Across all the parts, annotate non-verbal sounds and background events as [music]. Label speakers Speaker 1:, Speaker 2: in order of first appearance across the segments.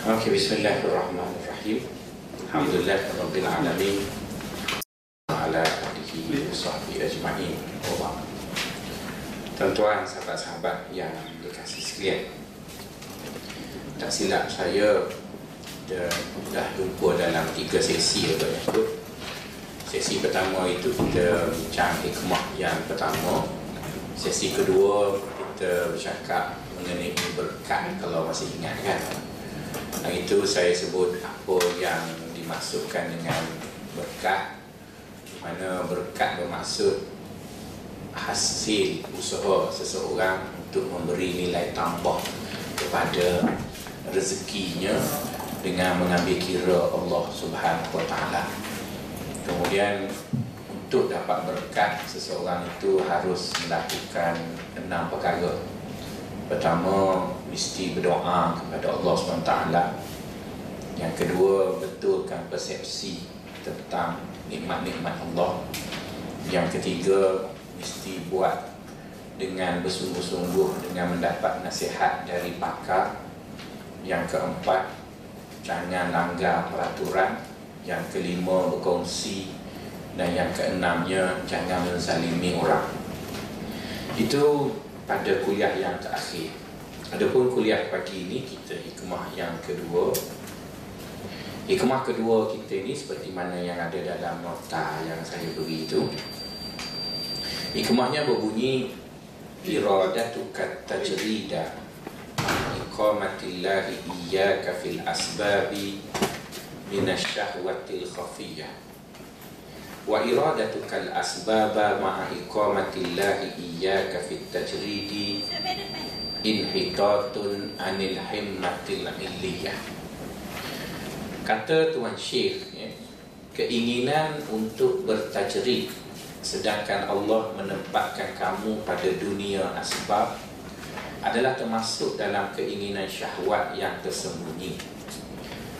Speaker 1: Okey, bismillahirrahmanirrahim. Alhamdulillah rabbil alamin. Ala alihi wa sahbihi ajma'in. Tuan-tuan, sahabat-sahabat yang dikasih sekalian. Tak silap saya dah, jumpa dalam tiga sesi yang ikut. Sesi pertama itu kita bincang hikmah yang pertama. Sesi kedua kita bercakap mengenai berkat kalau masih ingat kan. Itu saya sebut apa yang dimaksudkan dengan berkat mana berkat bermaksud hasil usaha seseorang untuk memberi nilai tambah kepada rezekinya dengan mengambil kira Allah Subhanahu Wa Taala. Kemudian untuk dapat berkat seseorang itu harus melakukan enam perkara. Pertama, mesti berdoa kepada Allah SWT. Yang kedua, betulkan persepsi tentang nikmat-nikmat Allah. Yang ketiga, mesti buat dengan bersungguh-sungguh dengan mendapat nasihat dari pakar. Yang keempat, jangan langgar peraturan. Yang kelima, berkongsi. Dan yang keenamnya, jangan menzalimi orang. Itu pada kuliah yang terakhir. Adapun kuliah pagi ini kita hikmah yang kedua. Hikmah kedua kita ini seperti mana yang ada dalam nota yang saya beri itu. Hikmahnya berbunyi iradatuka tajrida iqamatillahi iyyaka fil asbabi minasyahwatil khafiyah wa iradatukal asbaba ma'a iqamatillahi iyyaka fit tajridi. Inhitatun anil himmatil illiyah. Kata tuan syekh ya, keinginan untuk bertajrid sedangkan Allah menempatkan kamu pada dunia asbab adalah termasuk dalam keinginan syahwat yang tersembunyi.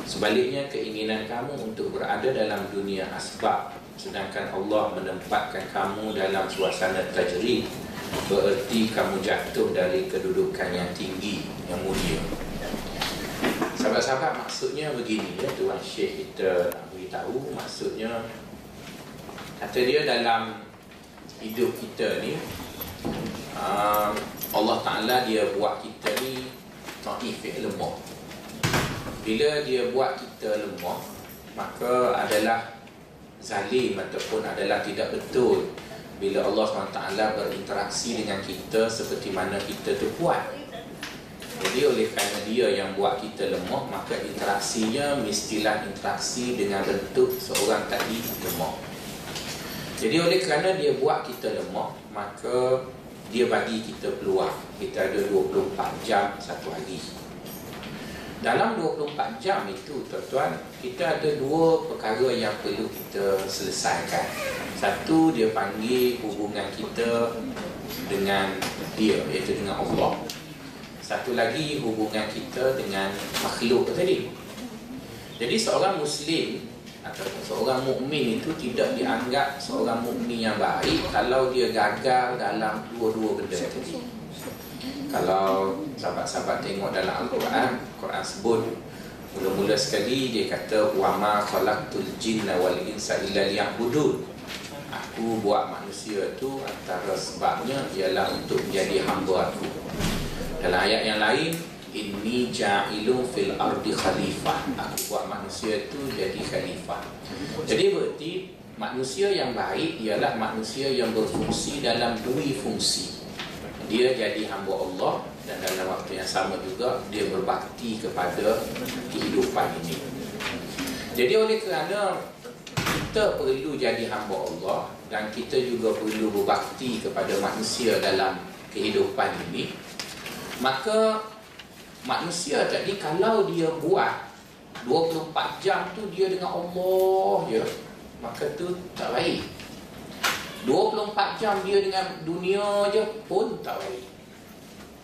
Speaker 1: Sebaliknya keinginan kamu untuk berada dalam dunia asbab sedangkan Allah menempatkan kamu dalam suasana tajrid bererti kamu jatuh dari kedudukan yang tinggi yang mulia. Sahabat-sahabat maksudnya begini ya tuan syekh kita nak beritahu maksudnya kata dia dalam hidup kita ni uh, Allah Ta'ala dia buat kita ni taif lemah. Bila dia buat kita lemah maka adalah zalim ataupun adalah tidak betul. Bila Allah SWT berinteraksi dengan kita seperti mana kita tu kuat. Jadi oleh kerana dia yang buat kita lemah maka interaksinya mestilah interaksi dengan bentuk seorang tadi lemah. Jadi oleh kerana dia buat kita lemah maka dia bagi kita peluang. Kita ada 24 jam satu hari dalam 24 jam itu tuan-tuan kita ada dua perkara yang perlu kita selesaikan. Satu dia panggil hubungan kita dengan dia iaitu dengan Allah. Satu lagi hubungan kita dengan makhluk tadi. Jadi seorang muslim atau seorang mukmin itu tidak dianggap seorang mukmin yang baik kalau dia gagal dalam dua-dua benda tadi kalau sahabat-sahabat tengok dalam Al-Quran Quran sebut mula-mula sekali dia kata wama khalaqtul jinna wal insa illa liya'budun. Aku buat manusia tu antara sebabnya ialah untuk menjadi hamba aku. Dalam ayat yang lain inni ja'ilun fil ardi khalifah. Aku buat manusia tu jadi khalifah. Jadi berarti manusia yang baik ialah manusia yang berfungsi dalam dua fungsi dia jadi hamba Allah dan dalam waktu yang sama juga dia berbakti kepada kehidupan ini. Jadi oleh kerana kita perlu jadi hamba Allah dan kita juga perlu berbakti kepada manusia dalam kehidupan ini, maka manusia tadi kalau dia buat 24 jam tu dia dengan Allah je, maka tu tak baik. 24 jam dia dengan dunia je pun tak baik.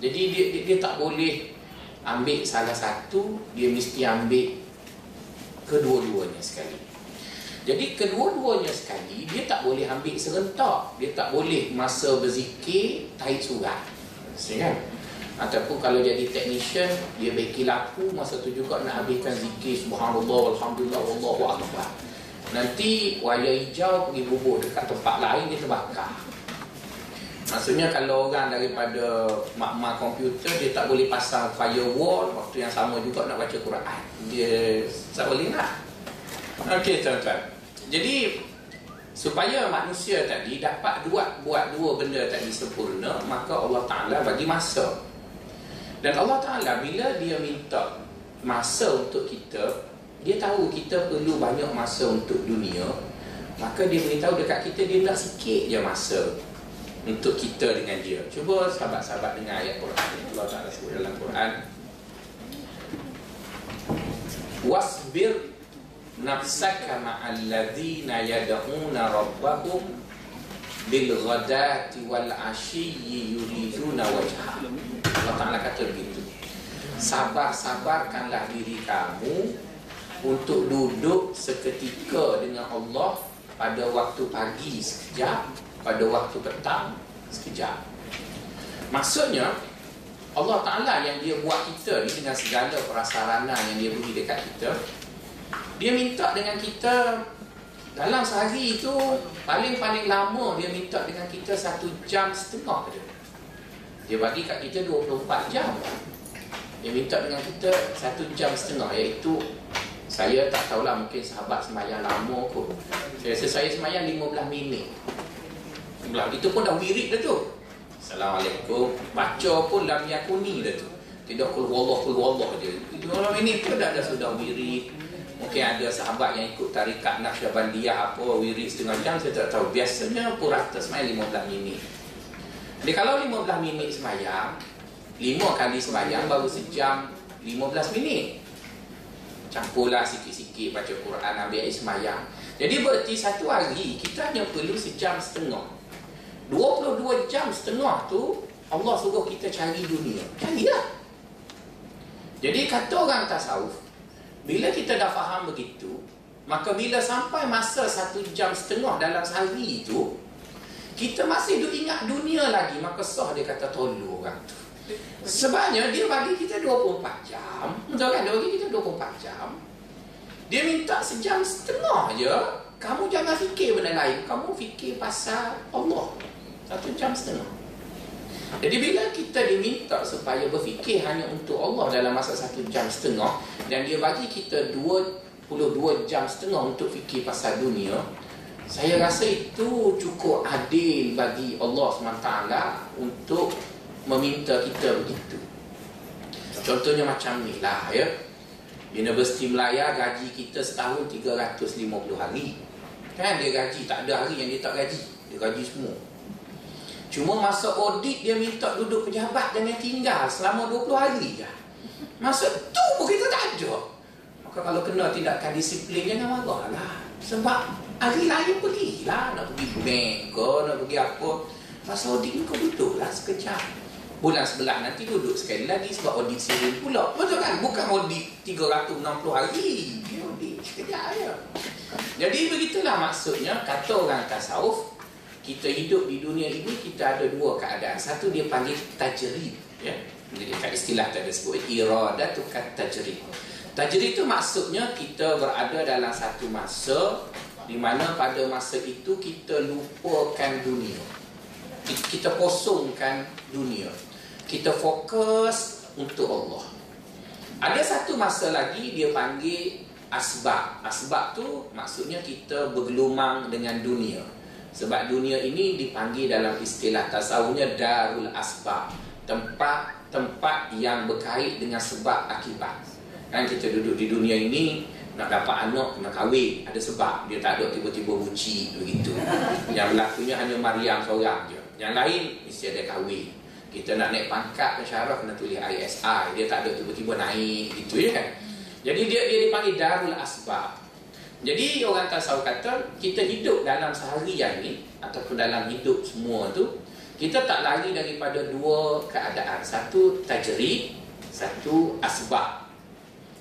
Speaker 1: Jadi dia, dia, dia tak boleh ambil salah satu, dia mesti ambil kedua-duanya sekali. Jadi kedua-duanya sekali, dia tak boleh ambil serentak. Dia tak boleh masa berzikir, tahi surat. Kan? Ataupun kalau jadi technician Dia beki lampu Masa tu juga nak habiskan zikir Subhanallah Alhamdulillah Wallahu Akbar Nanti wayar hijau pergi bubur dekat tempat lain dia terbakar. Maksudnya kalau orang daripada mak-mak komputer Dia tak boleh pasang firewall Waktu yang sama juga nak baca Quran. Dia tak boleh nak Okey tuan-tuan. Jadi supaya manusia tadi dapat buat buat dua benda tadi sempurna Maka Allah Ta'ala bagi masa. Dan Allah Ta'ala bila dia minta masa untuk kita Dia tahu kita perlu banyak masa untuk dunia Maka dia beritahu dekat kita dia nak sikit je masa Untuk kita dengan dia. Cuba sahabat-sahabat dengar ayat Quran Allah Ta'ala sebut dalam Quran Wasbir nafsaka ma'alladhina yada'una rabbahum bil ghadati wal ashiyyi yuriduna wajha. Allah Taala kata begitu. Sabar-sabarkanlah diri kamu untuk duduk seketika dengan Allah pada waktu pagi sekejap pada waktu petang sekejap maksudnya Allah Ta'ala yang dia buat kita ni dengan segala prasarana yang dia beri dekat kita dia minta dengan kita dalam sehari itu paling-paling lama dia minta dengan kita satu jam setengah je. Dia bagi kat kita 24 jam. Dia minta dengan kita satu jam setengah iaitu saya tak tahulah mungkin sahabat semayang lama kot. Saya rasa saya semayang 15 minit. Itu pun dah wirid dah tu. Assalamualaikum. Baca pun lam yakuni dah tu. Tidak kul wallah kul wallah je. 15 minit pun dah, dah sudah wirid. Mungkin ada sahabat yang ikut tarikat Naqsyabandiyah apa wirid setengah jam saya tak tahu. Biasanya pun rata semayang 15 minit. Jadi kalau 15 minit semayang, 5 kali semayang baru sejam 15 minit. Campurlah sikit-sikit baca Quran ambil air semayang. Jadi berarti satu hari kita hanya perlu sejam setengah. 22 jam setengah tu Allah suruh kita cari dunia. Carilah. Jadi kata orang tasawuf, bila kita dah faham begitu, maka bila sampai masa satu jam setengah dalam sehari itu, kita masih duk ingat dunia lagi, maka sah dia kata tolong orang tu. Sebabnya dia bagi kita 24 jam, betul kan? Dia bagi kita 24 jam. Dia minta sejam setengah je, kamu jangan fikir benda lain, kamu fikir pasal Allah. Satu jam setengah. Jadi bila kita diminta supaya berfikir hanya untuk Allah dalam masa satu jam setengah dan dia bagi kita 22 jam setengah untuk fikir pasal dunia, saya rasa itu cukup adil bagi Allah SWT untuk meminta kita begitu. Contohnya macam ni lah ya. Universiti Melaya gaji kita setahun 350 hari. Kan dia gaji, tak ada hari yang dia tak gaji. Dia gaji semua. Cuma masa audit dia minta duduk pejabat jangan tinggal selama 20 hari je. Masa tu pun kita tak ada. Maka kalau kena tindakan disiplin jangan marahlah. Sebab hari lain pergilah nak pergi bank ke nak pergi apa. Masa audit ni kau duduklah sekejap. Bulan sebelah nanti duduk sekali lagi sebab audit sendiri pula. Betul kan? Bukan audit 360 hari. Dia audit sekejap je. Jadi begitulah maksudnya kata orang tasawuf kita hidup di dunia ini kita ada dua keadaan satu dia panggil tajrid ya jadi kat istilah tadi sebut iradatu kat tajrid tajrid itu maksudnya kita berada dalam satu masa di mana pada masa itu kita lupakan dunia kita kosongkan dunia. Kita fokus untuk Allah. Ada satu masa lagi dia panggil asbab. Asbab tu maksudnya kita bergelumang dengan dunia. Sebab dunia ini dipanggil dalam istilah tasawufnya darul asbab. Tempat tempat yang berkait dengan sebab akibat. Kan kita duduk di dunia ini nak dapat anak kena kahwin ada sebab. Dia tak ada tiba-tiba buci begitu. Yang berlakunya hanya Maryam seorang je. Yang lain mesti ada kahwin kita nak naik pangkat pensyarah kena tulis ISI dia tak ada tiba-tiba naik gitu ya kan jadi dia dia dipanggil darul asbab jadi orang tasawuf kata kita hidup dalam seharian ni ataupun dalam hidup semua tu kita tak lari daripada dua keadaan. Satu tajri, satu asbab.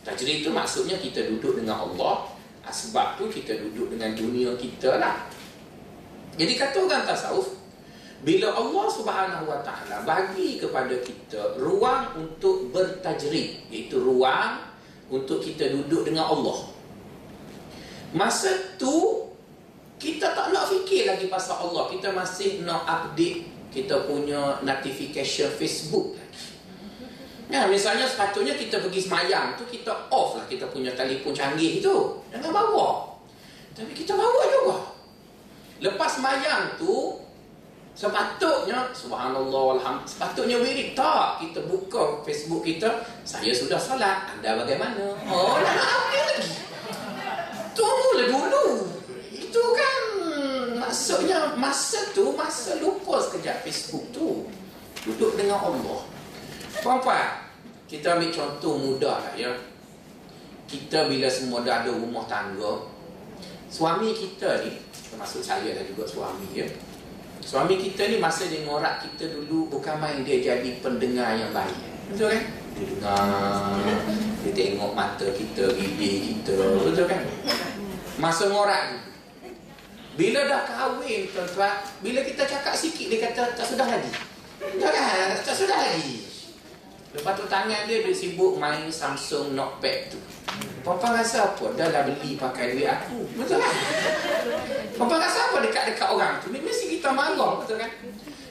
Speaker 1: Tajri itu maksudnya kita duduk dengan Allah, asbab tu kita duduk dengan dunia kita lah. Jadi kata orang tasawuf, Bila Allah Subhanahu Wa Taala bagi kepada kita ruang untuk bertajrid, iaitu ruang untuk kita duduk dengan Allah. Masa tu kita tak nak fikir lagi pasal Allah, kita masih nak update kita punya notification Facebook lagi. Ya, misalnya sepatutnya kita pergi semayang tu kita off lah kita punya telefon canggih tu. Jangan bawa. Tapi kita bawa juga. Lepas semayang tu Sepatutnya Subhanallah Alhamdulillah Sepatutnya wirid Tak Kita buka Facebook kita Saya sudah salat Anda bagaimana? Oh apa lagi. Tunggulah dulu. Itu kan Maksudnya Masa tu Masa lupa sekejap Facebook tu. Duduk dengan Allah. Puan-puan Kita ambil contoh mudah lah ya. Kita bila semua dah ada rumah tangga Suami kita ni Termasuk saya dan juga suami ya Suami kita ni masa dia ngorak kita dulu bukan main dia jadi pendengar yang baik. Betul kan? Dia dengar, dia tengok mata kita, bibir kita. Betul kan? Masa ngorak tu. Bila dah kahwin tuan-tuan, bila kita cakap sikit dia kata tak sudah lagi. Betul kan? Tak sudah lagi. Lepas tu tangan dia dia sibuk main Samsung Notepad tu. Papa rasa apa? Dah lah beli pakai duit aku. Betul kan? Papa rasa apa dekat-dekat orang tu? Mesti kita marah. Betul kan?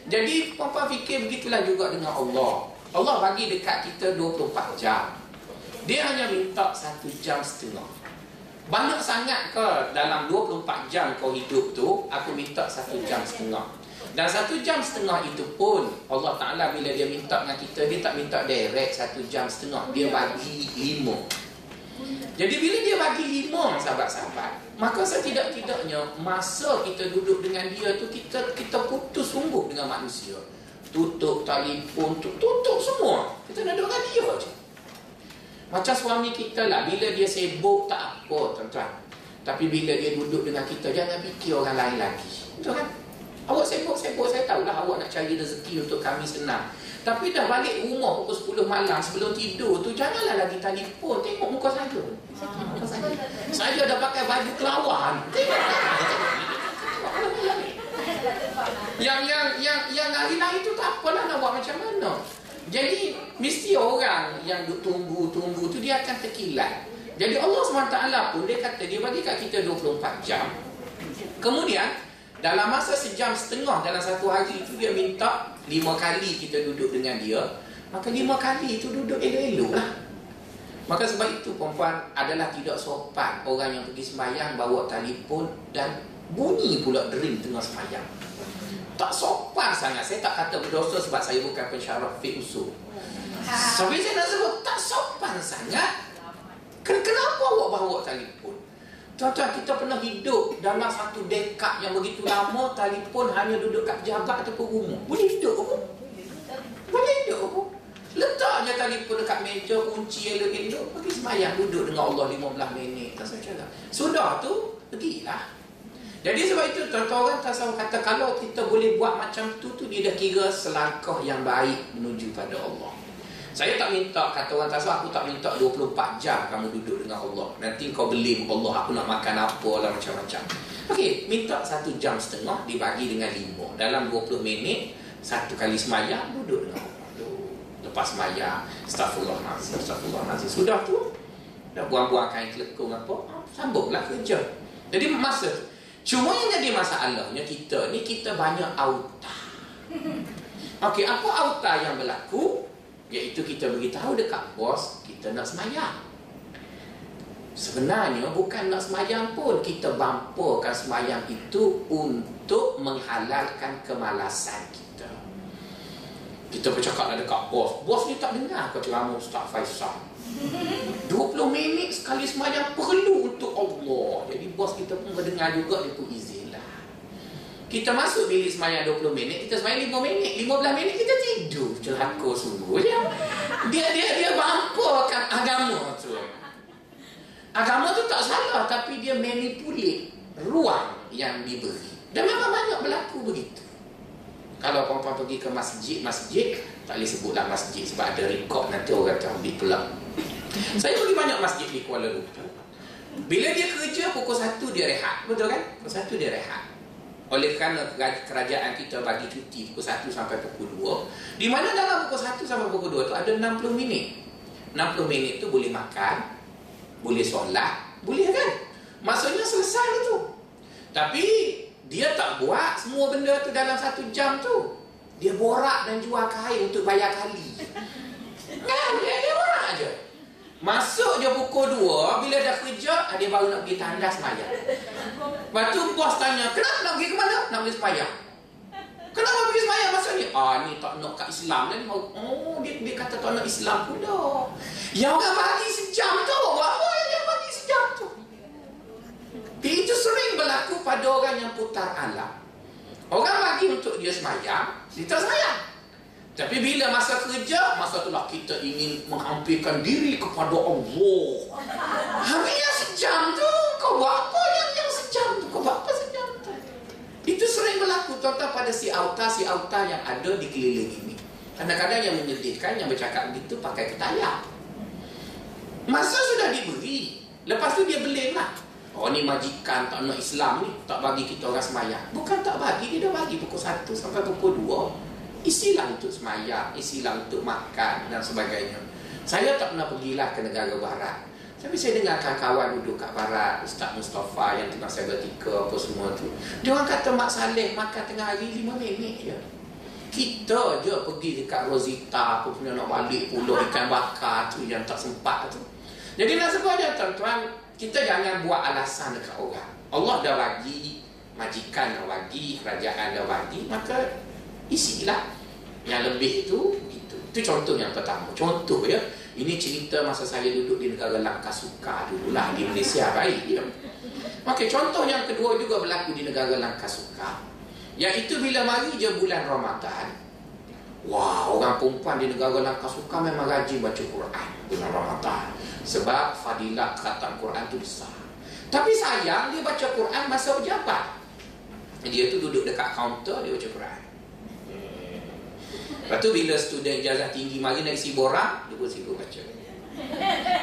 Speaker 1: Jadi Papa fikir begitulah juga dengan Allah. Allah bagi dekat kita 24 jam. Dia hanya minta satu jam setengah. Banyak sangat ke dalam 24 jam kau hidup tu, aku minta satu jam setengah. Dan satu jam setengah itu pun Allah Ta'ala bila dia minta dengan kita Dia tak minta direct satu jam setengah Dia bagi lima jadi bila dia bagi lima sahabat-sahabat, maka setidak-tidaknya masa kita duduk dengan dia tu kita kita putus sungguh dengan manusia. Tutup telefon, tutup semua. Kita nak duduk dengan dia je. Macam suami kita lah, bila dia sibuk tak apa tuan-tuan. Tapi bila dia duduk dengan kita, jangan fikir orang lain lagi. Kan? Awak sibuk-sibuk, saya tahulah awak nak cari rezeki untuk kami senang. Tapi dah balik rumah pukul 10 malam sebelum tidur tu janganlah lagi telefon tengok muka saya. Saya dah pakai baju kelawan. Yang yang yang yang hari lain tu tak apalah nak buat macam mana. Jadi mesti orang yang tunggu-tunggu tu dia akan terkilat. Jadi Allah SWT pun dia kata dia bagi kat kita 24 jam. Kemudian dalam masa sejam setengah dalam satu hari itu dia minta lima kali kita duduk dengan dia. Maka lima kali itu duduk elok-elok lah. Maka sebab itu perempuan adalah tidak sopan orang yang pergi sembahyang bawa telefon dan bunyi pula dering tengah sembahyang. Tak sopan sangat. Saya tak kata berdosa sebab saya bukan pensyarah fiqh usul. Tapi saya nak sebut tak sopan sangat. Kenapa awak bawa telefon? Tuan-tuan, kita pernah hidup dalam satu dekad yang begitu lama telefon hanya duduk kat pejabat ataupun rumah. Boleh hidup apa? Boleh hidup apa? Letak je telefon dekat meja, kunci elok-elok. Pergi semayang duduk dengan Allah 15 minit. Tak saya Sudah tu, pergilah. Jadi sebab itu tuan-tuan orang tasawuf kata kalau kita boleh buat macam tu tu dia dah kira selangkah yang baik menuju pada Allah. Saya tak minta kata orang tasawuf aku tak minta 24 jam kamu duduk dengan Allah. Nanti kau beli Allah aku nak makan apa lah macam-macam. Okey, minta satu jam setengah dibagi dengan lima. Dalam 20 minit satu kali semayang duduk dengan Allah. Lepas semayang, astagfirullahalazim, astagfirullahalazim. Sudah tu dah buang-buang kain kelekung apa, sambunglah kerja. Jadi masa tu Cuma yang jadi masalahnya kita ni kita banyak auta. [laughs] Okey, apa auta yang berlaku? Iaitu kita beritahu dekat bos Kita nak semayang. Sebenarnya bukan nak semayang pun Kita bampukan semayang itu Untuk menghalalkan kemalasan kita. Kita bercakap dekat bos Bos ni tak dengar kau ceramah Ustaz Faisal. [laughs] 20 minit sekali semayang perlu untuk Allah. Jadi bos kita pun mendengar juga Dia pun izin kita masuk bilik semayang 20 minit, kita semayang 5 minit, 15 minit kita tidur. Celaka sungguh. Dia dia dia, dia bampakan agama tu. Agama tu tak salah tapi dia manipulit ruang yang diberi. Dan memang banyak berlaku begitu. Kalau perempuan pergi ke masjid-masjid, tak boleh sebutlah masjid sebab ada rekod nanti orang akan ambil pula. Saya pergi banyak masjid di Kuala Lumpur. Bila dia kerja pukul 1 dia rehat. Betul kan? Pukul 1 dia rehat. Oleh kerana kerajaan kita bagi cuti pukul 1 sampai pukul 2 di mana dalam pukul 1 sampai pukul 2 tu ada 60 minit. 60 minit tu boleh makan boleh solat boleh kan? Maksudnya selesai itu tapi dia tak buat semua benda tu dalam satu jam tu. Dia borak dan jual kain untuk bayar kali. Kan? Dia, dia borak je Masuk je pukul 2 Bila dah kerja Dia baru nak pergi tandas semayang Lepas tu bos tanya Kenapa nak pergi ke mana? Nak pergi semayang Kenapa pergi semayang maksudnya? Ah ni tak nak kat Islam dan Oh dia dia kata tak nak Islam pula Yang orang bagi sejam tu Apa yang dia bagi sejam tu? Itu sering berlaku pada orang yang putar alam Orang bagi untuk dia semayang Dia tak semayang tapi bila masa kerja, masa itulah kita ingin menghampirkan diri kepada Allah. Hanya sejam tu, kau buat apa yang yang sejam tu? Kau buat apa sejam tu? Itu sering berlaku contoh pada si auta, si auta yang ada di keliling ini. Kadang-kadang yang menyedihkan, yang bercakap begitu pakai ketayang. Masa sudah diberi, lepas tu dia beling lah. Oh ni majikan tak nak Islam ni, tak bagi kita orang semayang. Bukan tak bagi, dia dah bagi pukul 1 sampai pukul 2. Isilah untuk semayang, isilah untuk makan dan sebagainya. Saya tak pernah pergilah ke negara barat. Tapi saya dengar kawan duduk kat barat, Ustaz Mustafa yang tengah saya bertika apa semua tu. Dia orang kata Mak Saleh makan tengah hari lima minit je. Kita je pergi dekat Rosita, aku punya nak balik pulau ikan bakar tu yang tak sempat tu. Jadi nak sebut je tuan-tuan, kita jangan buat alasan dekat orang. Allah dah bagi, majikan dah bagi, kerajaan dah bagi, maka isilah yang lebih itu itu itu contoh yang pertama. Contoh ya. Ini cerita masa saya duduk di negara Langkasuka dululah di Malaysia baik ya. Okey, contoh yang kedua juga berlaku di negara Langkasuka iaitu bila mari je bulan Ramadan Wah, orang perempuan di negara Langkasuka memang rajin baca Quran bulan Ramadan. Sebab fadilah kata Quran itu besar. Tapi sayang dia baca Quran masa berjabat dia tu duduk dekat kaunter dia baca Quran Lepas tu bila student ijazah tinggi mari nak isi borang, dia pun sibuk baca.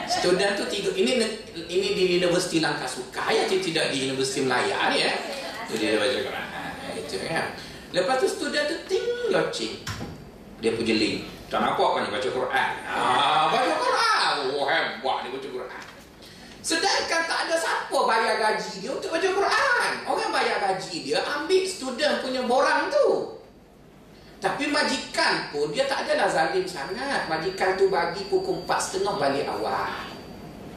Speaker 1: Student tu tiga ini ini di Universiti Langkasuka ya tidak di Universiti Melaya ni ya. Tu dia baca Quran. Ha, itu ya. Lepas tu student tu ting locing. Dia pergi link. Tak nampak kan dia baca Quran. Ah, baca Quran. Oh, hebat dia baca Quran. Sedangkan tak ada siapa bayar gaji dia untuk baca Quran. Orang bayar gaji dia ambil student punya borang tu. Tapi majikan pun dia tak adalah zalim sangat. Majikan tu bagi pukul empat setengah balik awal.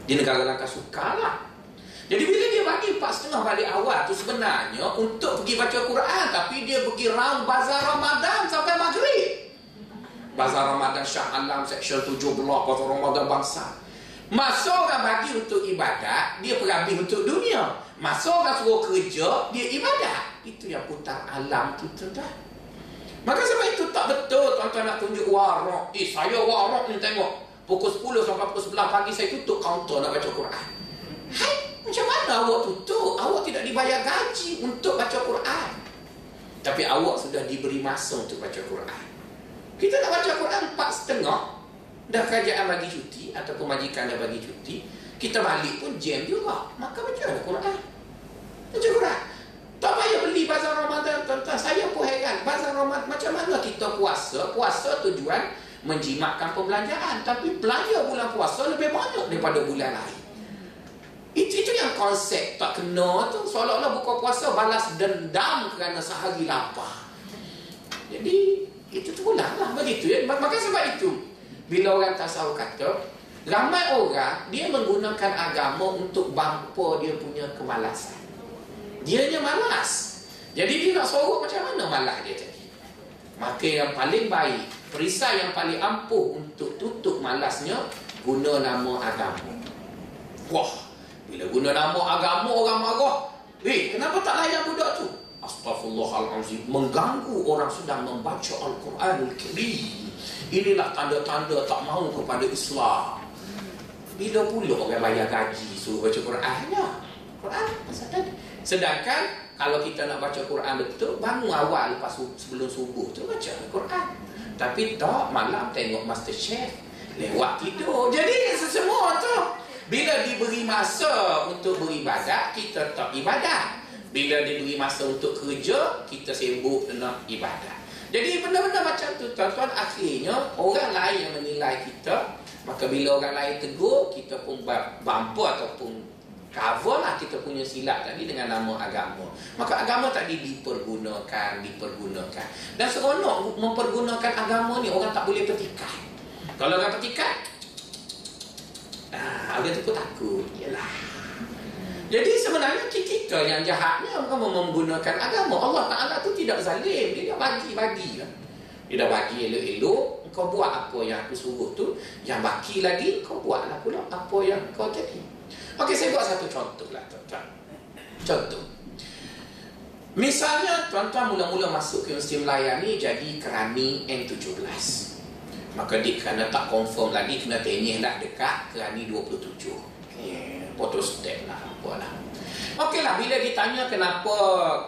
Speaker 1: Di negara langkah suka lah. Jadi bila dia bagi empat setengah balik awal tu sebenarnya untuk pergi baca Quran. Tapi dia pergi round bazar Ramadan sampai maghrib. Bazar Ramadan Shah Alam Seksyen 17 Bazar Ramadan Bangsa. Masa orang bagi untuk ibadat, dia pergi untuk dunia. Masa orang suruh kerja, dia ibadat. Itu yang putar alam tu tuan Maka sebab itu tak betul tuan-tuan nak tunjuk warak. Eh saya warak ni tengok. Pukul 10 sampai pukul 11 pagi saya tutup kaunter nak baca Quran. Hai, macam mana awak tutup? Awak tidak dibayar gaji untuk baca Quran. Tapi awak sudah diberi masa untuk baca Quran. Kita nak baca Quran empat setengah. Dah kerajaan bagi cuti ataupun majikan dah bagi cuti. Kita balik pun jam juga. Maka baca Quran. Baca Quran. Tak payah beli bazar Ramadan tuan-tuan. Saya pun heran. Bazar Ramadan macam mana kita puasa? Puasa tujuan menjimatkan perbelanjaan. Tapi belanja bulan puasa lebih banyak daripada bulan lain. Itu, itu yang konsep tak kena tu. Seolah-olah buka puasa balas dendam kerana sehari lapar. Jadi, itu tu pula lah. Begitu ya. Maka sebab itu, bila orang tasawuf kata, ramai orang, dia menggunakan agama untuk bangpa dia punya kemalasan. Dia Dianya malas. Jadi dia nak sorok macam mana malas dia jadi? Maka yang paling baik Perisai yang paling ampuh untuk tutup malasnya Guna nama agama. Wah Bila guna nama agama orang marah. Eh kenapa tak layan budak tu? Astaghfirullahaladzim Mengganggu orang sedang membaca Al-Quran Inilah tanda-tanda tak mahu kepada Islam. Bila pula orang bayar gaji Suruh baca Quran? Ya Quran. Pasal tadi Sedangkan kalau kita nak baca Quran betul, bangun awal lepas sebelum subuh tu baca Quran. Tapi tak malam tengok Master Chef lewat tidur. Jadi semua tu bila diberi masa untuk beribadat, kita tak ibadat. Bila dia beri masa untuk kerja, kita sibuk nak ibadat. Jadi benda-benda macam tu tuan-tuan akhirnya orang lain yang menilai kita maka bila orang lain tegur kita pun bumper ataupun cover lah kita punya silap tadi dengan nama agama. Maka agama tadi dipergunakan, dipergunakan. Dan seronok mempergunakan agama ni orang tak boleh petikai. Kalau orang petikai, ah, orang tu pun takut. Yalah. Jadi sebenarnya kita yang jahatnya bukan menggunakan agama. Allah Ta'ala tu tidak zalim. Dia bagi-bagi lah. Dia dah bagi elok-elok. Kau buat apa yang aku suruh tu. Yang baki lagi, kau buatlah pula apa yang kau jadi. Okey, saya buat satu contoh lah tuan-tuan. Contoh. Misalnya tuan-tuan mula-mula masuk ke Universiti Melayu ni jadi kerani N17. Maka dia kena tak confirm lagi kena tanya dah dekat kerani 27. Okay. Foto step lah apalah. Okeylah bila ditanya kenapa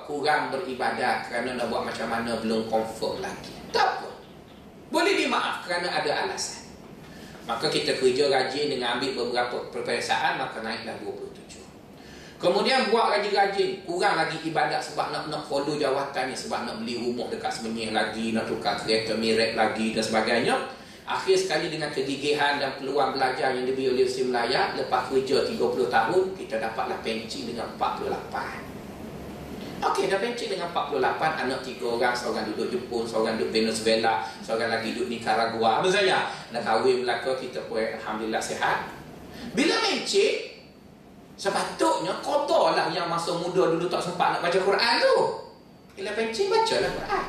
Speaker 1: kurang beribadat kerana nak buat macam mana belum confirm lagi. Tak apa. Boleh dimaaf kerana ada alasan. Maka kita kerja rajin dengan ambil beberapa perpiasaan maka naiklah 27. Kemudian buat rajin-rajin, kurang lagi ibadat sebab nak nak follow jawatan ni sebab nak beli rumah dekat Semenyih lagi, nak tukar kereta mirek lagi dan sebagainya. Akhir sekali dengan kegigihan dan peluang belajar yang diberi oleh Usia Melayu, lepas kerja 30 tahun, kita dapatlah pensi dengan 48. Okey, dah pencet dengan 48 anak tiga orang, seorang duduk Jepun, seorang duduk Venezuela, seorang lagi duduk Nicaragua. Apa saya? Nak kahwin Melaka, kita pun Alhamdulillah sihat. Bila pencet, sepatutnya kotorlah yang masa muda dulu tak sempat nak baca Quran tu. Bila pencet, bacalah Quran.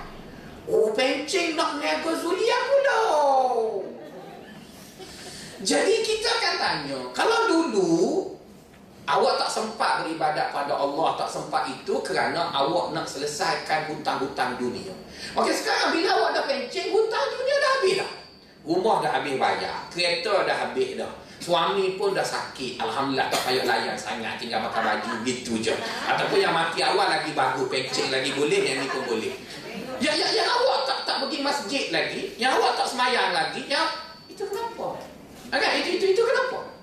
Speaker 1: Oh, pencet nak niaga Zulia pula. Jadi kita akan tanya, kalau dulu Awak tak sempat beribadat pada Allah Tak sempat itu kerana awak nak selesaikan hutang-hutang dunia. Okey sekarang bila awak dah pencing Hutang dunia dah habis dah. Rumah dah habis bayar Kereta dah habis dah. Suami pun dah sakit Alhamdulillah tak payah layan sangat Tinggal makan baju gitu je. Ataupun yang mati awal lagi bagus Pencing lagi boleh Yang ni pun boleh. Ya, ya, yang awak tak tak pergi masjid lagi Yang awak tak semayang lagi Yang itu kenapa? Agak itu itu itu kenapa?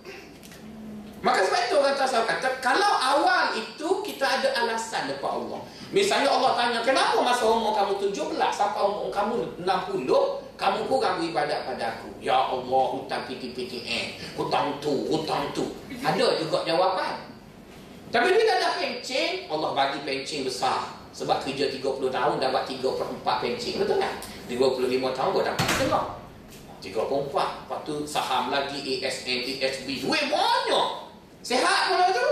Speaker 1: Maka sebab itu orang tasawuf kata Kalau awal itu kita ada alasan depan Allah. Misalnya Allah tanya Kenapa masa umur kamu 17 Sampai umur kamu 60 Kamu kurang beribadat pada aku? Ya Allah hutang piti-piti eh Hutang tu, hutang tu. Ada juga jawapan. Tapi bila ada pencing Allah bagi pencing besar. Sebab kerja 30 tahun Dapat 3 per 4 pencing Betul tak? 35 tahun buat dapat setengah 34 Lepas tu saham lagi ASN, ASB Duit banyak Sehat pun tu.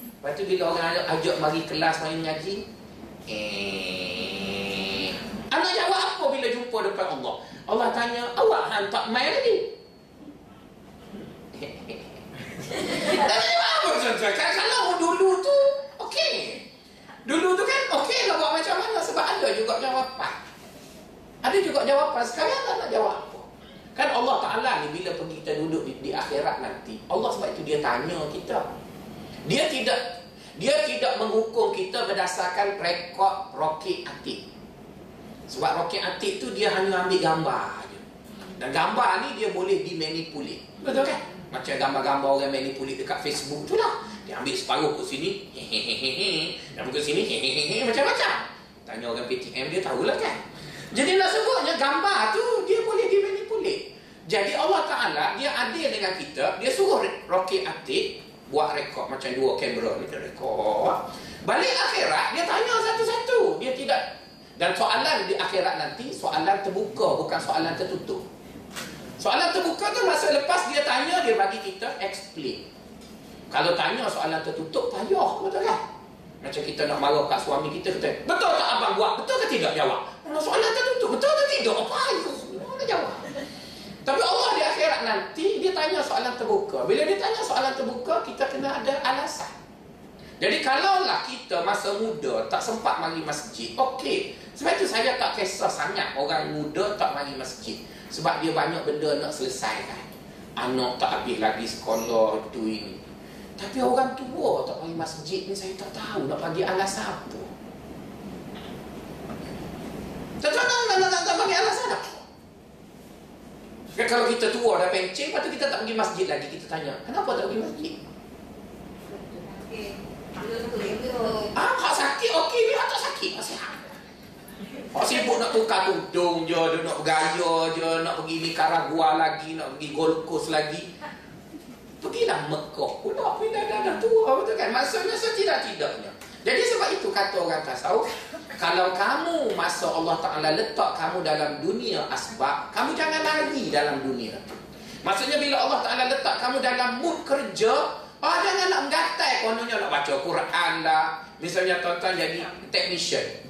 Speaker 1: Lepas tu bila orang ajak mari kelas mari mengaji, eh anak jawab apa bila jumpa depan Allah? Allah tanya, awak hantar mai lagi? [laughs] Tak jawab apa tuan-tuan. Kalau dulu tu, okey. Dulu tu kan okey nak buat macam mana sebab ada juga jawapan. Ada juga jawapan. Sekarang tak nak jawab pergi kita duduk di, di akhirat nanti. Allah sebab itu dia tanya kita. Dia tidak Dia tidak menghukum kita berdasarkan rekod roket atik. Sebab roket atik tu dia hanya ambil gambar je. Dan gambar ni dia boleh dimanipulit Betul. Kan? Macam gambar-gambar orang manipulate dekat Facebook tu lah. Dia ambil separuh ke sini Hehehehe. Dan ke sini Hehehehe. Macam-macam. Tanya orang PTM dia tahulah kan. Jadi nak sebutnya gambar tu jadi Allah Ta'ala dia adil dengan kita Dia suruh roket atik Buat rekod macam dua kamera ni Dia rekod Balik akhirat dia tanya satu-satu Dia tidak Dan soalan di akhirat nanti Soalan terbuka bukan soalan tertutup Soalan terbuka tu masa lepas dia tanya Dia bagi kita explain Kalau tanya soalan tertutup Payah betul kan macam kita nak marah kat suami kita kata, Betul tak abang buat? Betul ke tidak? Jawab Soalan tertutup Betul ke tidak? Ayo? Mana jawab? Tapi Allah di akhirat nanti dia tanya soalan terbuka. Bila dia tanya soalan terbuka, kita kena ada alasan. Jadi kalaulah kita masa muda tak sempat mari masjid, okey. Sebab itu saya tak kisah sangat orang muda tak mari masjid. Sebab dia banyak benda nak selesaikan. Anak tak habis lagi sekolah tu ini. Tapi orang tua tak pergi masjid ni saya tak tahu nak bagi alasan apa. Tak tahu nak, nak, nak, alasan apa. Dan kalau kita tua dah pencing, patut kita tak pergi masjid lagi. Kita tanya, kenapa tak pergi masjid? Ah, hak sakit, okey, biar tak sakit. Ah, Masih kau sibuk nak tukar tudung je, dia nak bergaya je, nak pergi Nicaragua lagi, nak pergi Gold Coast lagi. Pergilah Mekah pula, pindah dah, dah tua, betul kan? Maksudnya setidak-tidaknya. Jadi sebab itu kata orang tasawuf, kalau kamu masa Allah Ta'ala letak kamu dalam dunia asbab, kamu jangan lari dalam dunia Maksudnya bila Allah Ta'ala letak kamu dalam mood kerja, oh jangan nak menggatai kononnya nak baca Quran lah. Misalnya tuan-tuan jadi technician.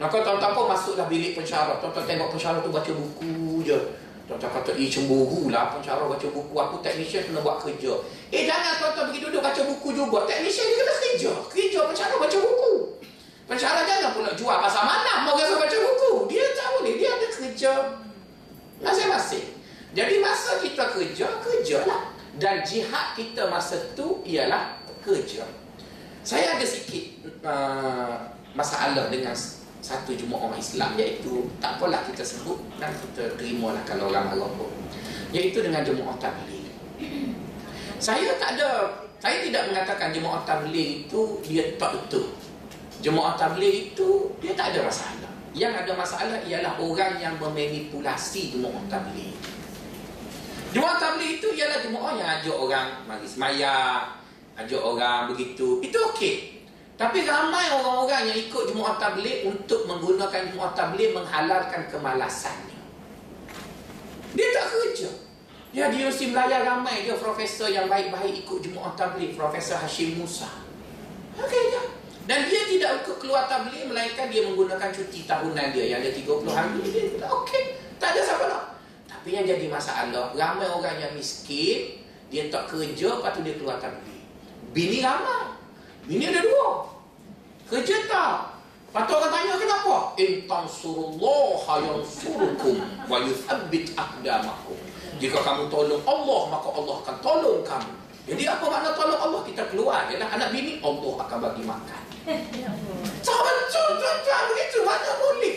Speaker 1: Maka tuan-tuan pun masuklah bilik pensyarah. Tuan-tuan tengok pensyarah tu baca buku je. Tuan-tuan kata, eh cemburu lah pensyarah baca buku. Aku teknisian kena buat kerja. Eh jangan tuan-tuan pergi duduk baca buku juga. Teknisian dia kena kerja. Kerja pensyarah baca buku. Pensyarah jangan pula jual pasal mana mau rasa baca buku. Dia tak boleh. Dia ada kerja masing-masing. Jadi masa kita kerja, kerja lah. Dan jihad kita masa tu ialah kerja. Saya ada sikit uh, masalah dengan satu orang Islam iaitu tak apalah kita sebut dan kita terima lah kalau orang marah pun iaitu dengan jemaah tabligh saya tak ada saya tidak mengatakan jemaah tabligh itu dia tak betul jemaah tabligh itu dia tak ada masalah yang ada masalah ialah orang yang memanipulasi jemaah tabligh jemaah tabligh itu ialah jemaah yang ajak orang mari semayang ajak orang begitu itu okey tapi ramai orang-orang yang ikut jemaah tabligh untuk menggunakan jemaah tabligh menghalalkan kemalasannya. Dia tak kerja. Ya dia mesti melayan ramai dia profesor yang baik-baik ikut jemaah tabligh, Profesor Hashim Musa. Okey je. Dan dia tidak keluar tabligh melainkan dia menggunakan cuti tahunan dia yang ada 30 hari. Dia kata okey, tak ada siapa nak. Tapi yang jadi masalah, ramai orang yang miskin, dia tak kerja, lepas tu dia keluar tabligh. Bini ramai. Ini ada dua. Kerja tak? Lepas orang tanya kenapa? Intan surullah yang surukum wa yuthabbit akdamakum. Jika kamu tolong Allah, maka Allah akan tolong kamu. Jadi apa makna tolong Allah? Kita keluar je. Anak bini, Allah akan bagi makan. Sahabat tuan-tuan begitu, mana boleh?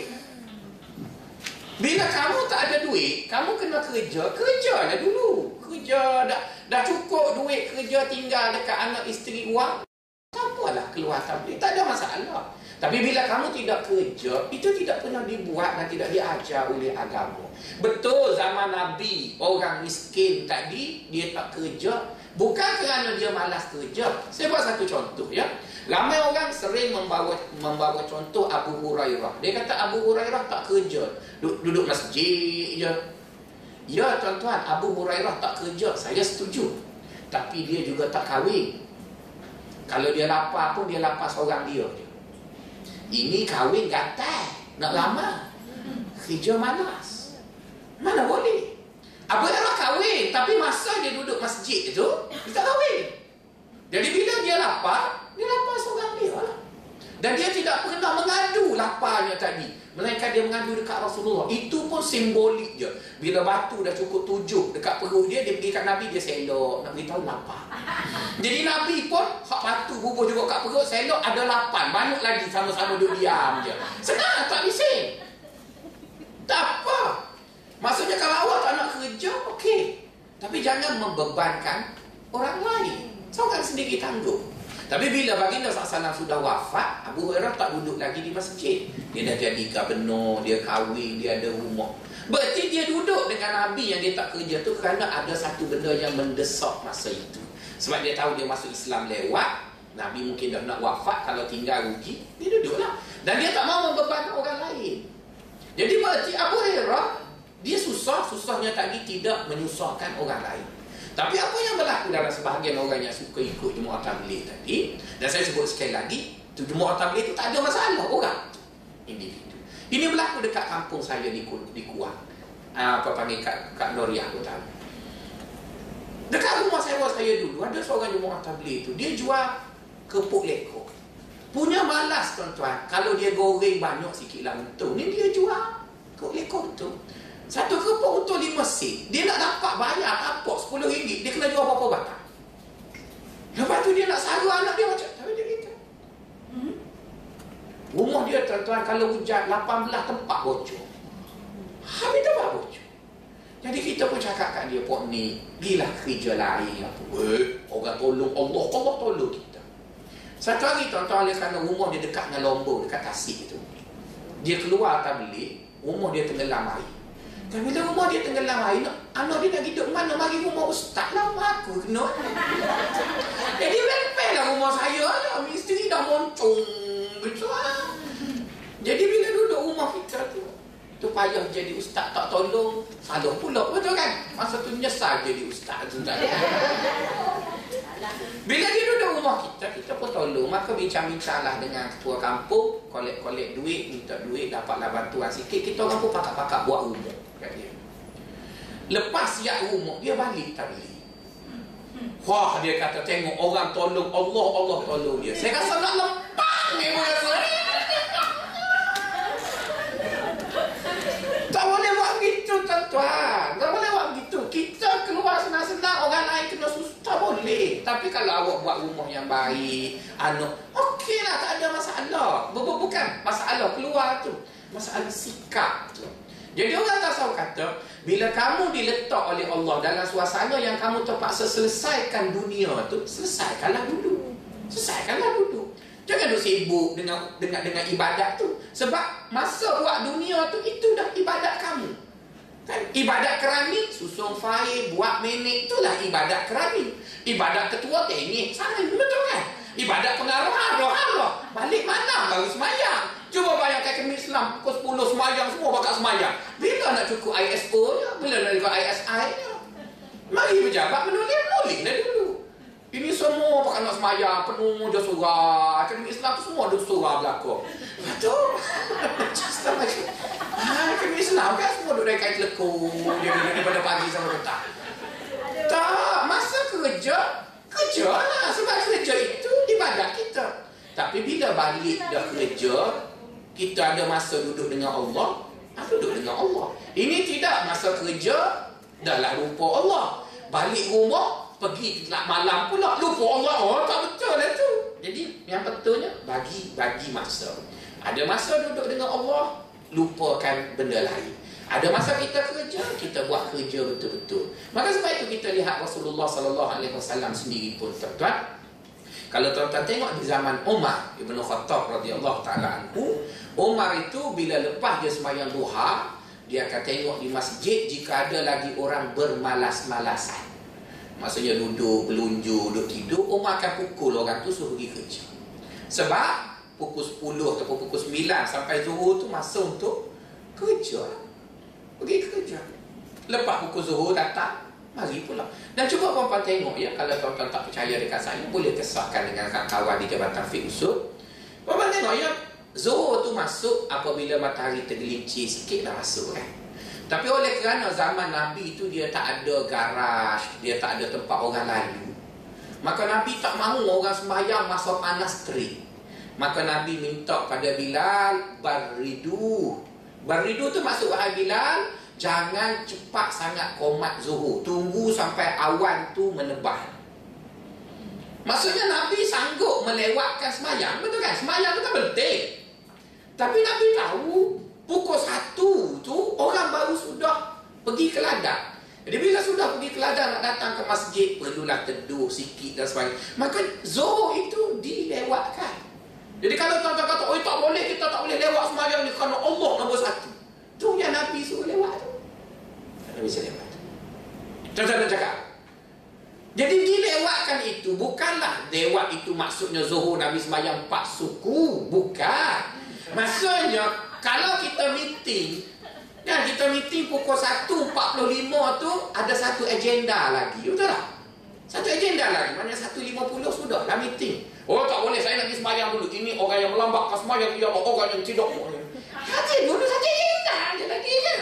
Speaker 1: Bila kamu tak ada duit, kamu kena kerja, kerja lah dulu. Kerja, dah, dah cukup duit kerja tinggal dekat anak isteri uang. Apalah keluar tabligh tak ada masalah. Tapi bila kamu tidak kerja itu tidak pernah dibuat dan tidak diajar oleh agama. Betul zaman nabi orang miskin tadi dia tak kerja. Bukan kerana dia malas kerja. Saya buat satu contoh ya ramai orang sering membawa membawa contoh Abu Hurairah dia kata Abu Hurairah tak kerja duduk, duduk masjid je ya tuan-tuan Abu Hurairah tak kerja saya setuju tapi dia juga tak kahwin kalau dia lapar pun dia lapar seorang dia je. Ini kahwin gatal. Nak lama. Kerja malas. Mana boleh? Abu Hurairah kahwin. Tapi masa dia duduk masjid tu, dia tak kahwin. Jadi bila dia lapar, dia lapar seorang dia lah. Dan dia tidak pernah mengadu laparnya tadi. Melainkan dia mengadu dekat Rasulullah. Itu pun simbolik je. Bila batu dah cukup tujuh dekat perut dia, dia pergi kat Nabi, dia selok. Nak beritahu lapar. [laughs] Jadi Nabi pun, hak batu bubuh juga kat perut, selok ada lapan. Banyak lagi sama-sama duduk diam je. Senang, tak bising. Tak apa. Maksudnya kalau awak tak nak kerja, okey. Tapi jangan membebankan orang lain. Seorang sendiri tanggung. Tapi bila baginda SAW sudah wafat, Abu Hurairah tak duduk lagi di masjid. Dia dah jadi gubernur, dia kahwin, dia ada rumah. Berarti dia duduk dengan Nabi yang dia tak kerja tu kerana ada satu benda yang mendesak masa itu. Sebab dia tahu dia masuk Islam lewat, Nabi mungkin dah nak wafat kalau tinggal rugi, dia duduklah. Dan dia tak mahu membebankan orang lain. Jadi berarti Abu Hurairah, dia susah, susahnya tadi tidak menyusahkan orang lain. Tapi apa yang berlaku dalam sebahagian orang yang suka ikut jemaah tabligh tadi dan saya sebut sekali lagi, tu jemaah tabligh itu tak ada masalah orang individu. Ini berlaku dekat kampung saya di di Kuang. Ah, apa panggil kat, kat tu tahu. Dekat rumah saya saya dulu ada seorang jemaah tabligh itu, dia jual kepuk lekor. Punya malas tuan-tuan, kalau dia goreng banyak sikit lah untung, ni dia jual kepuk lekor tu. Satu kerupuk untuk lima sen. Dia nak dapat bayar kapok sepuluh ringgit. Dia kena jual berapa batang. Lepas tu dia nak sara anak dia macam. Tapi dia kata. Hmm? Rumah dia tuan-tuan kalau hujan 18 tempat bocor. Habis tempat bocor. Jadi kita pun cakap kat dia, Pok ni, pergilah kerja lain. Apa? Eh, orang tolong Allah, Allah tolong kita. Satu hari tuan-tuan oleh kerana rumah dia dekat dengan lombong, dekat tasik itu. Dia keluar tablik, rumah dia tenggelam air. Dan bila rumah dia tenggelam air, anak dia nak hidup mana? Mari rumah ustaz lah, aku kena. Jadi lepel lah rumah saya lah. Misteri dah moncong. Gitu lah. Jadi bila duduk rumah kita tu, tu payah jadi ustaz tak tolong. Salah pula, betul kan? Masa tu menyesal jadi ustaz tu tak bila dia duduk rumah kita, kita pun tolong. Maka bincang-bincanglah dengan ketua kampung, kolek-kolek duit, minta duit, dapatlah bantuan sikit. Kita orang pun pakak-pakak buat rumah dia. Lepas siap rumah, dia balik tadi. Wah, dia kata tengok orang tolong Allah, Allah tolong dia. Saya rasa nak lempang ni pun rasa. Tak boleh buat gitu tuan-tuan. Tak boleh buat gitu. Kita keluar senang-senang orang lain kena susah. Tak Tapi kalau awak buat rumah yang baik, anu, okeylah tak ada masalah. Bukan masalah keluar tu. Masalah sikap tu. Jadi orang tasawuf kata, bila kamu diletak oleh Allah dalam suasana yang kamu terpaksa selesaikan dunia tu, selesaikanlah dulu. Selesaikanlah dulu. Jangan duk sibuk dengan dengan dengan ibadat tu. Sebab masa buat dunia tu itu dah ibadat kamu. Ibadat keramik, susun fail, buat menik, itulah ibadat keramik. Ibadat ketua tengik, sana betul kan? Ibadat pengaruh Allah, Allah. Balik mana baru semayang? Cuba bayangkan kami Islam pukul 10 semayang semua bakal semayang. Bila nak cukup ISO nya? Bila nak cukup ISI nya? Mari berjabat menulis, menulis dah dulu. Ini semua pakai nak semayang, penuh je surah. Akademi Islam semua ada surah belakang. Betul. [laughs] Islam lagi. Ha, akademi Islam kan semua duduk kain lekuk. Dia duduk daripada pagi sampai petang. Tak, masa kerja, kerja lah. Sebab kerja itu ibadat kita. Tapi bila balik dah kerja, kita ada masa duduk dengan Allah, aku duduk dengan Allah. Ini tidak masa kerja, dah rupa Allah. Balik rumah, pergi nak malam pula lupa Allah oh tak betul lah tu jadi yang betulnya bagi bagi masa ada masa duduk dengan Allah lupakan benda lain. Ada masa kita kerja kita buat kerja betul-betul. Maka sebab itu kita lihat Rasulullah sallallahu alaihi wasallam sendiri pun tuan kalau tuan-tuan tengok di zaman Umar Ibn Khattab radhiyallahu taala anhu Umar itu bila lepas dia sembahyang duha dia akan tengok di masjid jika ada lagi orang bermalas-malasan. Maksudnya duduk, belunju, duduk tidur Umar akan pukul orang tu suruh pergi kerja. Sebab pukul 10 atau pukul 9 sampai zuhur tu masa untuk kerja. Pergi kerja. Lepas pukul zuhur datang Mari pula Dan cuba puan-puan tengok ya Kalau tuan-tuan tak percaya dekat saya Boleh kesahkan dengan kawan di Jabatan Fiqh Usul. Puan-puan tengok ya Zuhur tu masuk apabila matahari tergelincir sikit dah masuk kan tapi oleh kerana zaman Nabi itu dia tak ada garaj, dia tak ada tempat orang lalu. Maka Nabi tak mahu orang sembahyang masa panas terik. Maka Nabi minta pada Bilal baridu. Baridu tu maksud wahai Bilal, jangan cepat sangat komat zuhur. Tunggu sampai awan tu menebal. Maksudnya Nabi sanggup melewatkan sembahyang, betul kan? Sembahyang tu kan penting. Tapi Nabi tahu pukul satu tu orang baru sudah pergi ke ladang. Jadi bila sudah pergi ke ladang nak datang ke masjid, perlulah teduh sikit dan sebagainya. Maka zuhur itu dilewatkan. Jadi kalau tuan-tuan kata, oh tak boleh, kita tak boleh lewat semayang ni kerana Allah nombor satu. Itu yang Nabi suruh lewat tu. Nabi bisa lewat. Tuan-tuan cakap. Jadi dilewatkan itu bukanlah lewat itu maksudnya zuhur Nabi semayang empat suku. Bukan. Maksudnya kalau kita meeting dan kita meeting pukul 1.45 tu ada satu agenda lagi betul tak? Satu agenda lagi mana 1.50 sudah dah meeting. Oh tak boleh saya nak pergi sembahyang dulu. Ini orang yang melambatkan sembahyang dia orang yang tidak hati dulu satu agenda. Ada lagi kan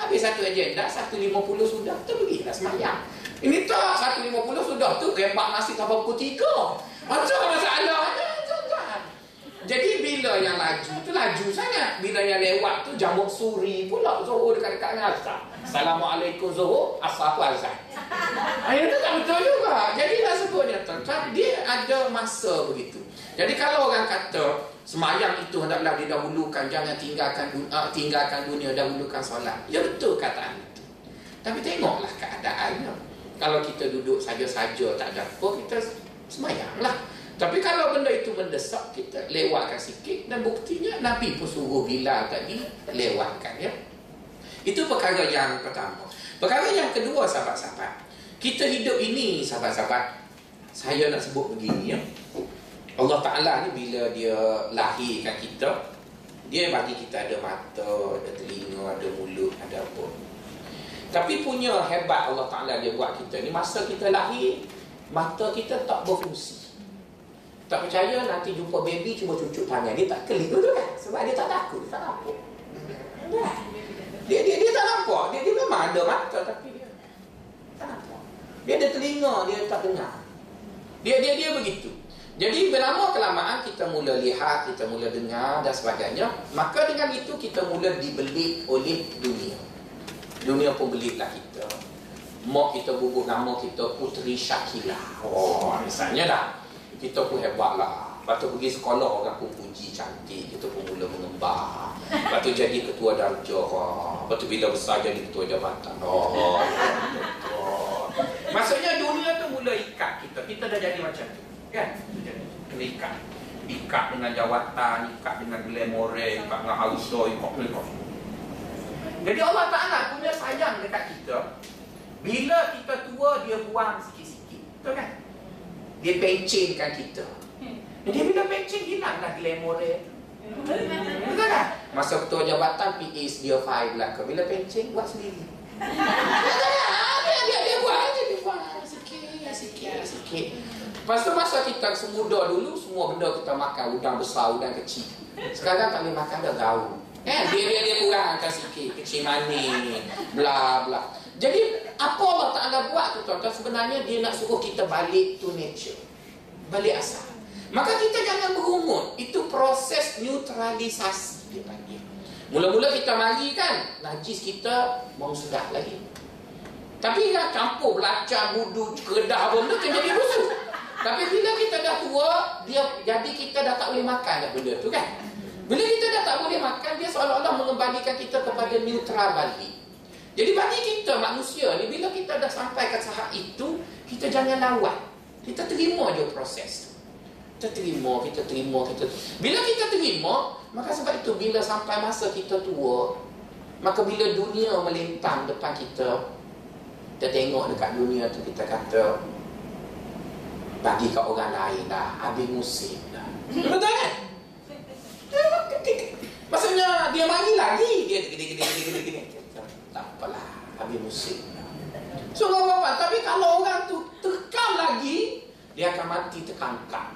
Speaker 1: habis satu agenda 1.50 sudah tu pergi lah ini tak 1.50 sudah tu rempak nasi sampai pukul 3 macam masalahnya jadi bila yang laju tu laju sangat. Bila yang lewat tu jamuk suri pula Zuhur dekat-dekat dengan asar. Assalamualaikum Zuhur, asar tu. Ayat tu tak betul juga. Jadi lah sebutnya tuan-tuan, dia ada masa begitu. Jadi kalau orang kata semayang itu hendaklah didahulukan, jangan tinggalkan uh, tinggalkan dunia, dahulukan solat. Ya betul kataan itu. Tapi tengoklah keadaannya. Kalau kita duduk saja-saja tak ada apa, kita semayanglah. Tapi kalau benda itu mendesak, kita lewatkan sikit. Dan buktinya Nabi pun suruh Bilal tadi lewatkan. Ya? Itu perkara yang pertama. Perkara yang kedua, sahabat-sahabat. Kita hidup ini, sahabat-sahabat. Saya nak sebut begini. Ya? Allah Ta'ala ni bila dia lahirkan kita, dia bagi kita ada mata, ada telinga, ada mulut, ada apa. Tapi punya hebat Allah Ta'ala dia buat kita ni, masa kita lahir, mata kita tak berfungsi. Tak percaya nanti jumpa baby cuma cucuk tangan dia tak klik tu kan sebab dia tak takut dia tak nampak. Dia dia dia tak nampak. Dia dia memang ada mata tapi dia. Dia ada telinga dia tak dengar. Dia dia dia begitu. Jadi berlama kelamaan kita mula lihat, kita mula dengar dan sebagainya, maka dengan itu kita mula dibeli oleh dunia. Dunia pun belilah kita. Mak kita bubuh nama kita Putri Syakila. Oh, misalnya dah kita pun hebat lah. Lepas tu pergi sekolah orang pun puji cantik. Kita pun mula mengembang. Lepas tu jadi ketua darjah. Lepas tu bila besar jadi ketua jabatan. Oh. Maksudnya dunia tu mula ikat kita. Kita dah jadi macam tu. Kan? Kena ikat. Ikat dengan jawatan, ikat dengan glamour, ikat dengan harta, ikat dengan Jadi Allah Ta'ala punya sayang dekat kita. Bila kita tua, dia buang sikit-sikit. Betul kan? dia pencingkan kita. Jadi bila pencing hilanglah glamour dia. Betul tak? Masa ketua jabatan PA dia five lah. Bila pencing buat sendiri. [laughs] dia, dia, dia buat sikit sikit sikit. Tu masa kita semuda dulu semua benda kita makan udang besar udang kecil. Sekarang boleh makan dah gaul. Eh, dia dia dia kurangkan sikit kecil manis bla bla. Jadi apa Allah Ta'ala buat tu tuan-tuan Sebenarnya dia nak suruh kita balik to nature Balik asal Maka kita jangan berumur Itu proses neutralisasi Dia panggil Mula-mula kita mari kan Najis kita Mau sedap lagi Tapi nak campur Belacar, budu, kedah benda Kan jadi busuk Tapi bila kita dah tua dia Jadi kita dah tak boleh makan dah benda tu kan Bila kita dah tak boleh makan Dia seolah-olah mengembalikan kita Kepada neutral balik jadi bagi kita manusia ni bila kita dah sampai ke tahap itu, kita jangan lawan. Kita terima je proses. Kita terima, kita terima, kita Bila kita terima, maka sebab itu bila sampai masa kita tua, maka bila dunia melintang depan kita, kita tengok dekat dunia tu kita kata bagi ke orang lain dah, habis musim dah. Betul kan? Maksudnya dia mari lagi, dia gede-gede gede-gede tak apalah habis musim so apa tapi kalau orang tu tekan lagi dia akan mati terkangkang.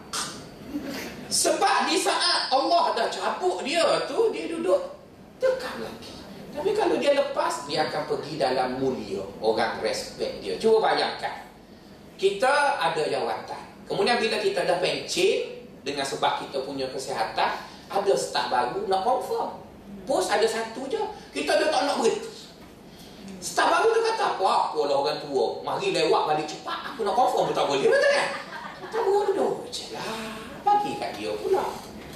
Speaker 1: Sebab di saat Allah dah cabut dia tu dia duduk tekan lagi tapi kalau dia lepas dia akan pergi dalam mulia orang respect dia cuba bayangkan kita ada jawatan kemudian bila kita dah pencet dengan sebab kita punya kesihatan ada start baru nak confirm Bos ada satu je Kita dah tak nak berhenti Staf baru dia kata, apa apa lah orang tua. Mari lewat balik cepat. Aku nak confirm betul boleh. Betul kan? Tak bodoh je lah. Bagi kat dia pula.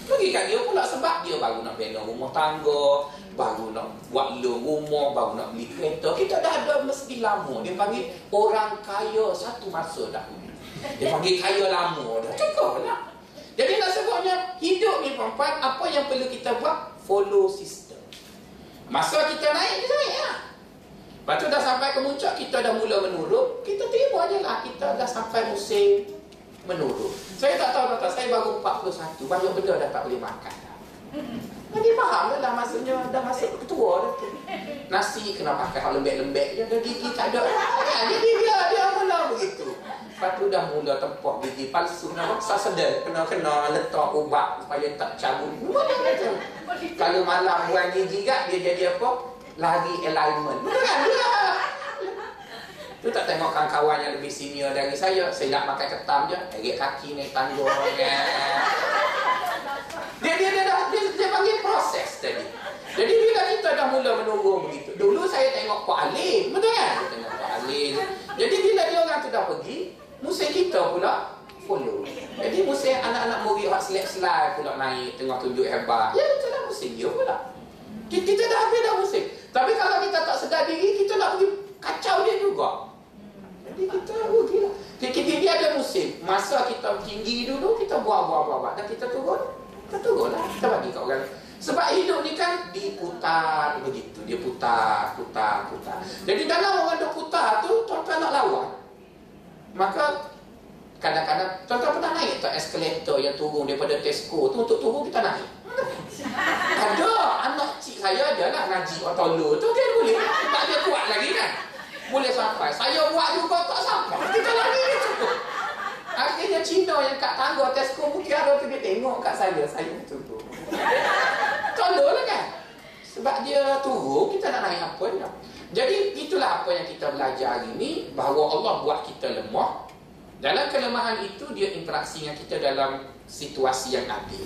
Speaker 1: Bagi kat dia pula sebab dia baru nak bina rumah tangga. Baru nak buat loan rumah. Baru nak beli kereta. Kita dah ada mesti lama. Dia panggil orang kaya satu masa dahulu. Dia panggil kaya lama dah. Cukup lah. Jadi nak sebutnya hidup ni perempuan apa yang perlu kita buat? Follow system. Masa kita naik, kita naik lah. Lepas tu dah sampai ke muncak, kita dah mula menurut. Kita terima je lah, kita dah sampai musim menurut. Saya tak tahu, tak, saya baru 41. Banyak benda dah tak boleh makan dah. Jadi faham lah, lah maksudnya dah masuk ketua dah tu. Nasi kena pakai hal lembek-lembek je, dah gigi tak ada. Kan? Jadi dia, dia mula begitu. Lepas tu dah mula tempoh gigi palsu. Nak maksa sedar, kena-kena letak ubat supaya tak cabut. Kalau malam buang gigi kat, dia jadi apa? lari alignment. Betul kan? Ya. Tu tak tengok kawan-kawan yang lebih senior dari saya. Saya nak makan ketam je. Erik kaki naik tanggung. Ya. [laughs] Dia, dia, dia, dia, dia, dia panggil proses tadi. Jadi bila kita dah mula menunggu begitu. Dulu saya tengok Pak Alim. Betul kan? Saya tengok Pak Alim. Jadi bila dia orang tu dah pergi. Musim kita pula follow. Jadi musim anak-anak murid hak selek-selai pula naik. Tengah tunjuk hebat. Ya, itulah musim dia pula. Kita dah habis dah musim. Tapi kalau kita tak sedar diri, kita nak pergi kacau dia juga. Jadi kita rugi lah. Kita dia ada musim. Masa kita tinggi dulu, kita buat-buat-buat. Dan kita turun, kita turun lah. Kita bagi kat orang. Sebab hidup ni kan diputar begitu. Dia putar, putar, putar. Jadi dalam orang duk putar tu, tuan-tuan nak lawan. Maka kadang-kadang, tuan-tuan pernah naik tak eskalator yang turun daripada Tesco tu untuk turun kita naik? [laughs] ada anak cik saya ada lah ngaji otolo tu dia boleh tak dia kuat lagi kan boleh sampai saya buat juga tak sampai kita lagi cukup akhirnya Cina yang kat tangga Tesco Mutiara tu dia tengok kat saya. Saya tu tolong [laughs] lah kan? Sebab dia turun kita nak naik apa ya? jadi itulah apa yang kita belajar hari ni. Bahawa Allah buat kita lemah. Dalam kelemahan itu dia interaksi dengan kita dalam situasi yang adil.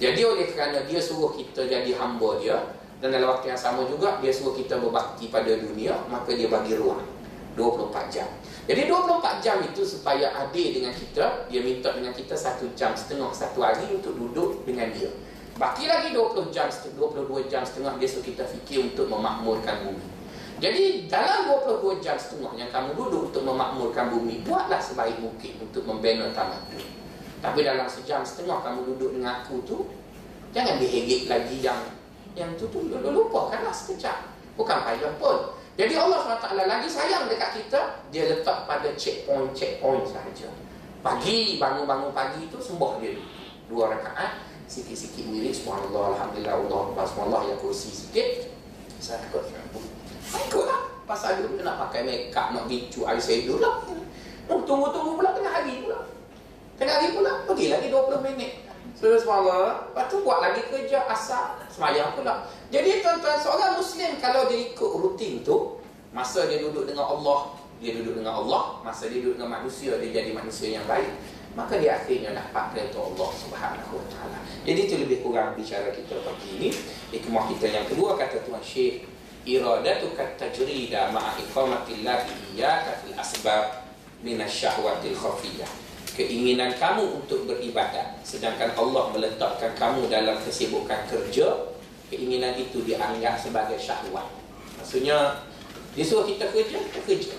Speaker 1: Jadi oleh kerana dia suruh kita jadi hamba dia dan dalam waktu yang sama juga dia suruh kita berbakti pada dunia, maka dia bagi ruang 24 jam. Jadi 24 jam itu supaya adil dengan kita, dia minta dengan kita satu jam setengah satu hari untuk duduk dengan dia. Baki lagi 20 jam, 22 jam setengah dia suruh kita fikir untuk memakmurkan bumi. Jadi dalam 22 jam setengah yang kamu duduk untuk memakmurkan bumi, buatlah sebaik mungkin untuk membina tamat bumi. Tapi dalam sejam setengah kamu duduk dengan aku tu Jangan dihegit lagi yang Yang tu tu lupa sekejap Bukan payah pun Jadi Allah SWT lagi sayang dekat kita Dia letak pada checkpoint-checkpoint sahaja. Pagi, bangun-bangun pagi tu Sembah dia. Dua rakaat Sikit-sikit milik Subhanallah, Alhamdulillah, Allah Subhanallah yang kursi sikit. Saya takut Ikut lah Pasal dia nak pakai make up Nak bicu sedur lah. Oh, Tunggu-tunggu pula tengah hari pula. Tengah hari pula, pergi lagi 20 minit. Sudah semalam, lepas tu buat lagi kerja asal, semayang pula. Jadi tuan-tuan, seorang Muslim kalau dia ikut rutin tu, masa dia duduk dengan Allah, dia duduk dengan Allah, masa dia duduk dengan manusia, dia jadi manusia yang baik. Maka dia akhirnya dapat kereta Allah subhanahu wa ta'ala. Jadi itu lebih kurang bicara kita pagi ini. Hikmah kita yang kedua, kata Tuan Syekh, iradatuka tajrida ma'a iqamatillahi iyaka fil asbab minasyahwatil khafiyah keinginan kamu untuk beribadat sedangkan Allah meletakkan kamu dalam kesibukan kerja keinginan itu dianggap sebagai syahwat. Maksudnya dia suruh kita kerja kita kerja.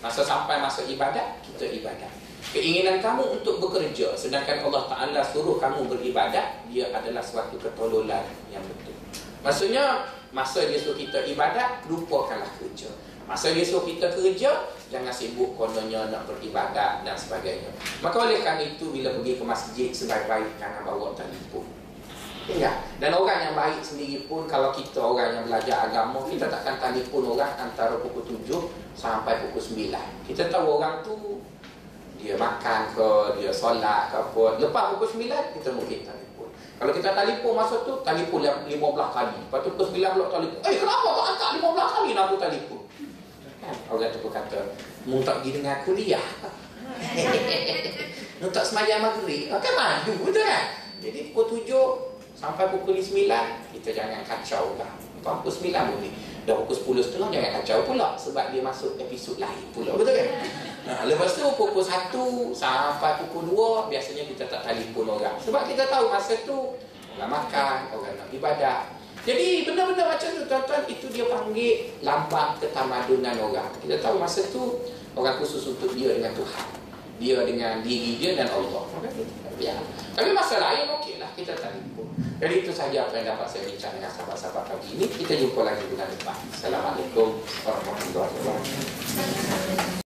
Speaker 1: Masa sampai masa ibadat kita ibadat. Keinginan kamu untuk bekerja sedangkan Allah Ta'ala suruh kamu beribadat dia adalah suatu ketololan yang betul. Maksudnya masa dia suruh kita ibadat lupakanlah kerja. Masa dia suruh kita kerja, jangan sibuk kononnya nak beribadat dan sebagainya. Maka oleh kerana itu, bila pergi ke masjid, sebaik-baik jangan bawa telefon. Ya. Dan orang yang baik sendiri pun, kalau kita orang yang belajar agama, kita takkan telefon orang antara pukul 7 sampai pukul 9. Kita tahu orang tu, dia makan ke, dia solat ke apa. Lepas pukul 9, kita mungkin telefon. Kalau kita telefon masa tu, telefon 15 kali. Lepas tu pukul 9 pula telefon. Eh, kenapa kau angkat 15 kali nak aku telefon? Kan? Orang tu pun kata, mu tak pergi dengan aku dia. [laughs] mu tak semayang maghrib. Kan maju betul kan? Jadi pukul tujuh sampai pukul sembilan, kita jangan kacau lah. Pukul sembilan boleh. Dah pukul sepuluh setengah jangan kacau pula. Sebab dia masuk episod lain pula. Betul kan? [laughs] Nah, lepas tu pukul satu sampai pukul dua, biasanya kita tak telefon orang. Sebab kita tahu masa tu orang makan, orang nak ibadah. Jadi benda-benda macam tu tuan-tuan itu dia panggil lambat ketamadunan orang. Kita tahu masa tu orang khusus untuk dia dengan Tuhan. Dia dengan diri dia dan Allah. Ya. Tapi masa lain okeylah kita tak lupa. Jadi itu saja apa yang dapat saya bincang dengan sahabat-sahabat pagi ini. Kita jumpa lagi bulan depan. Assalamualaikum warahmatullahi wabarakatuh.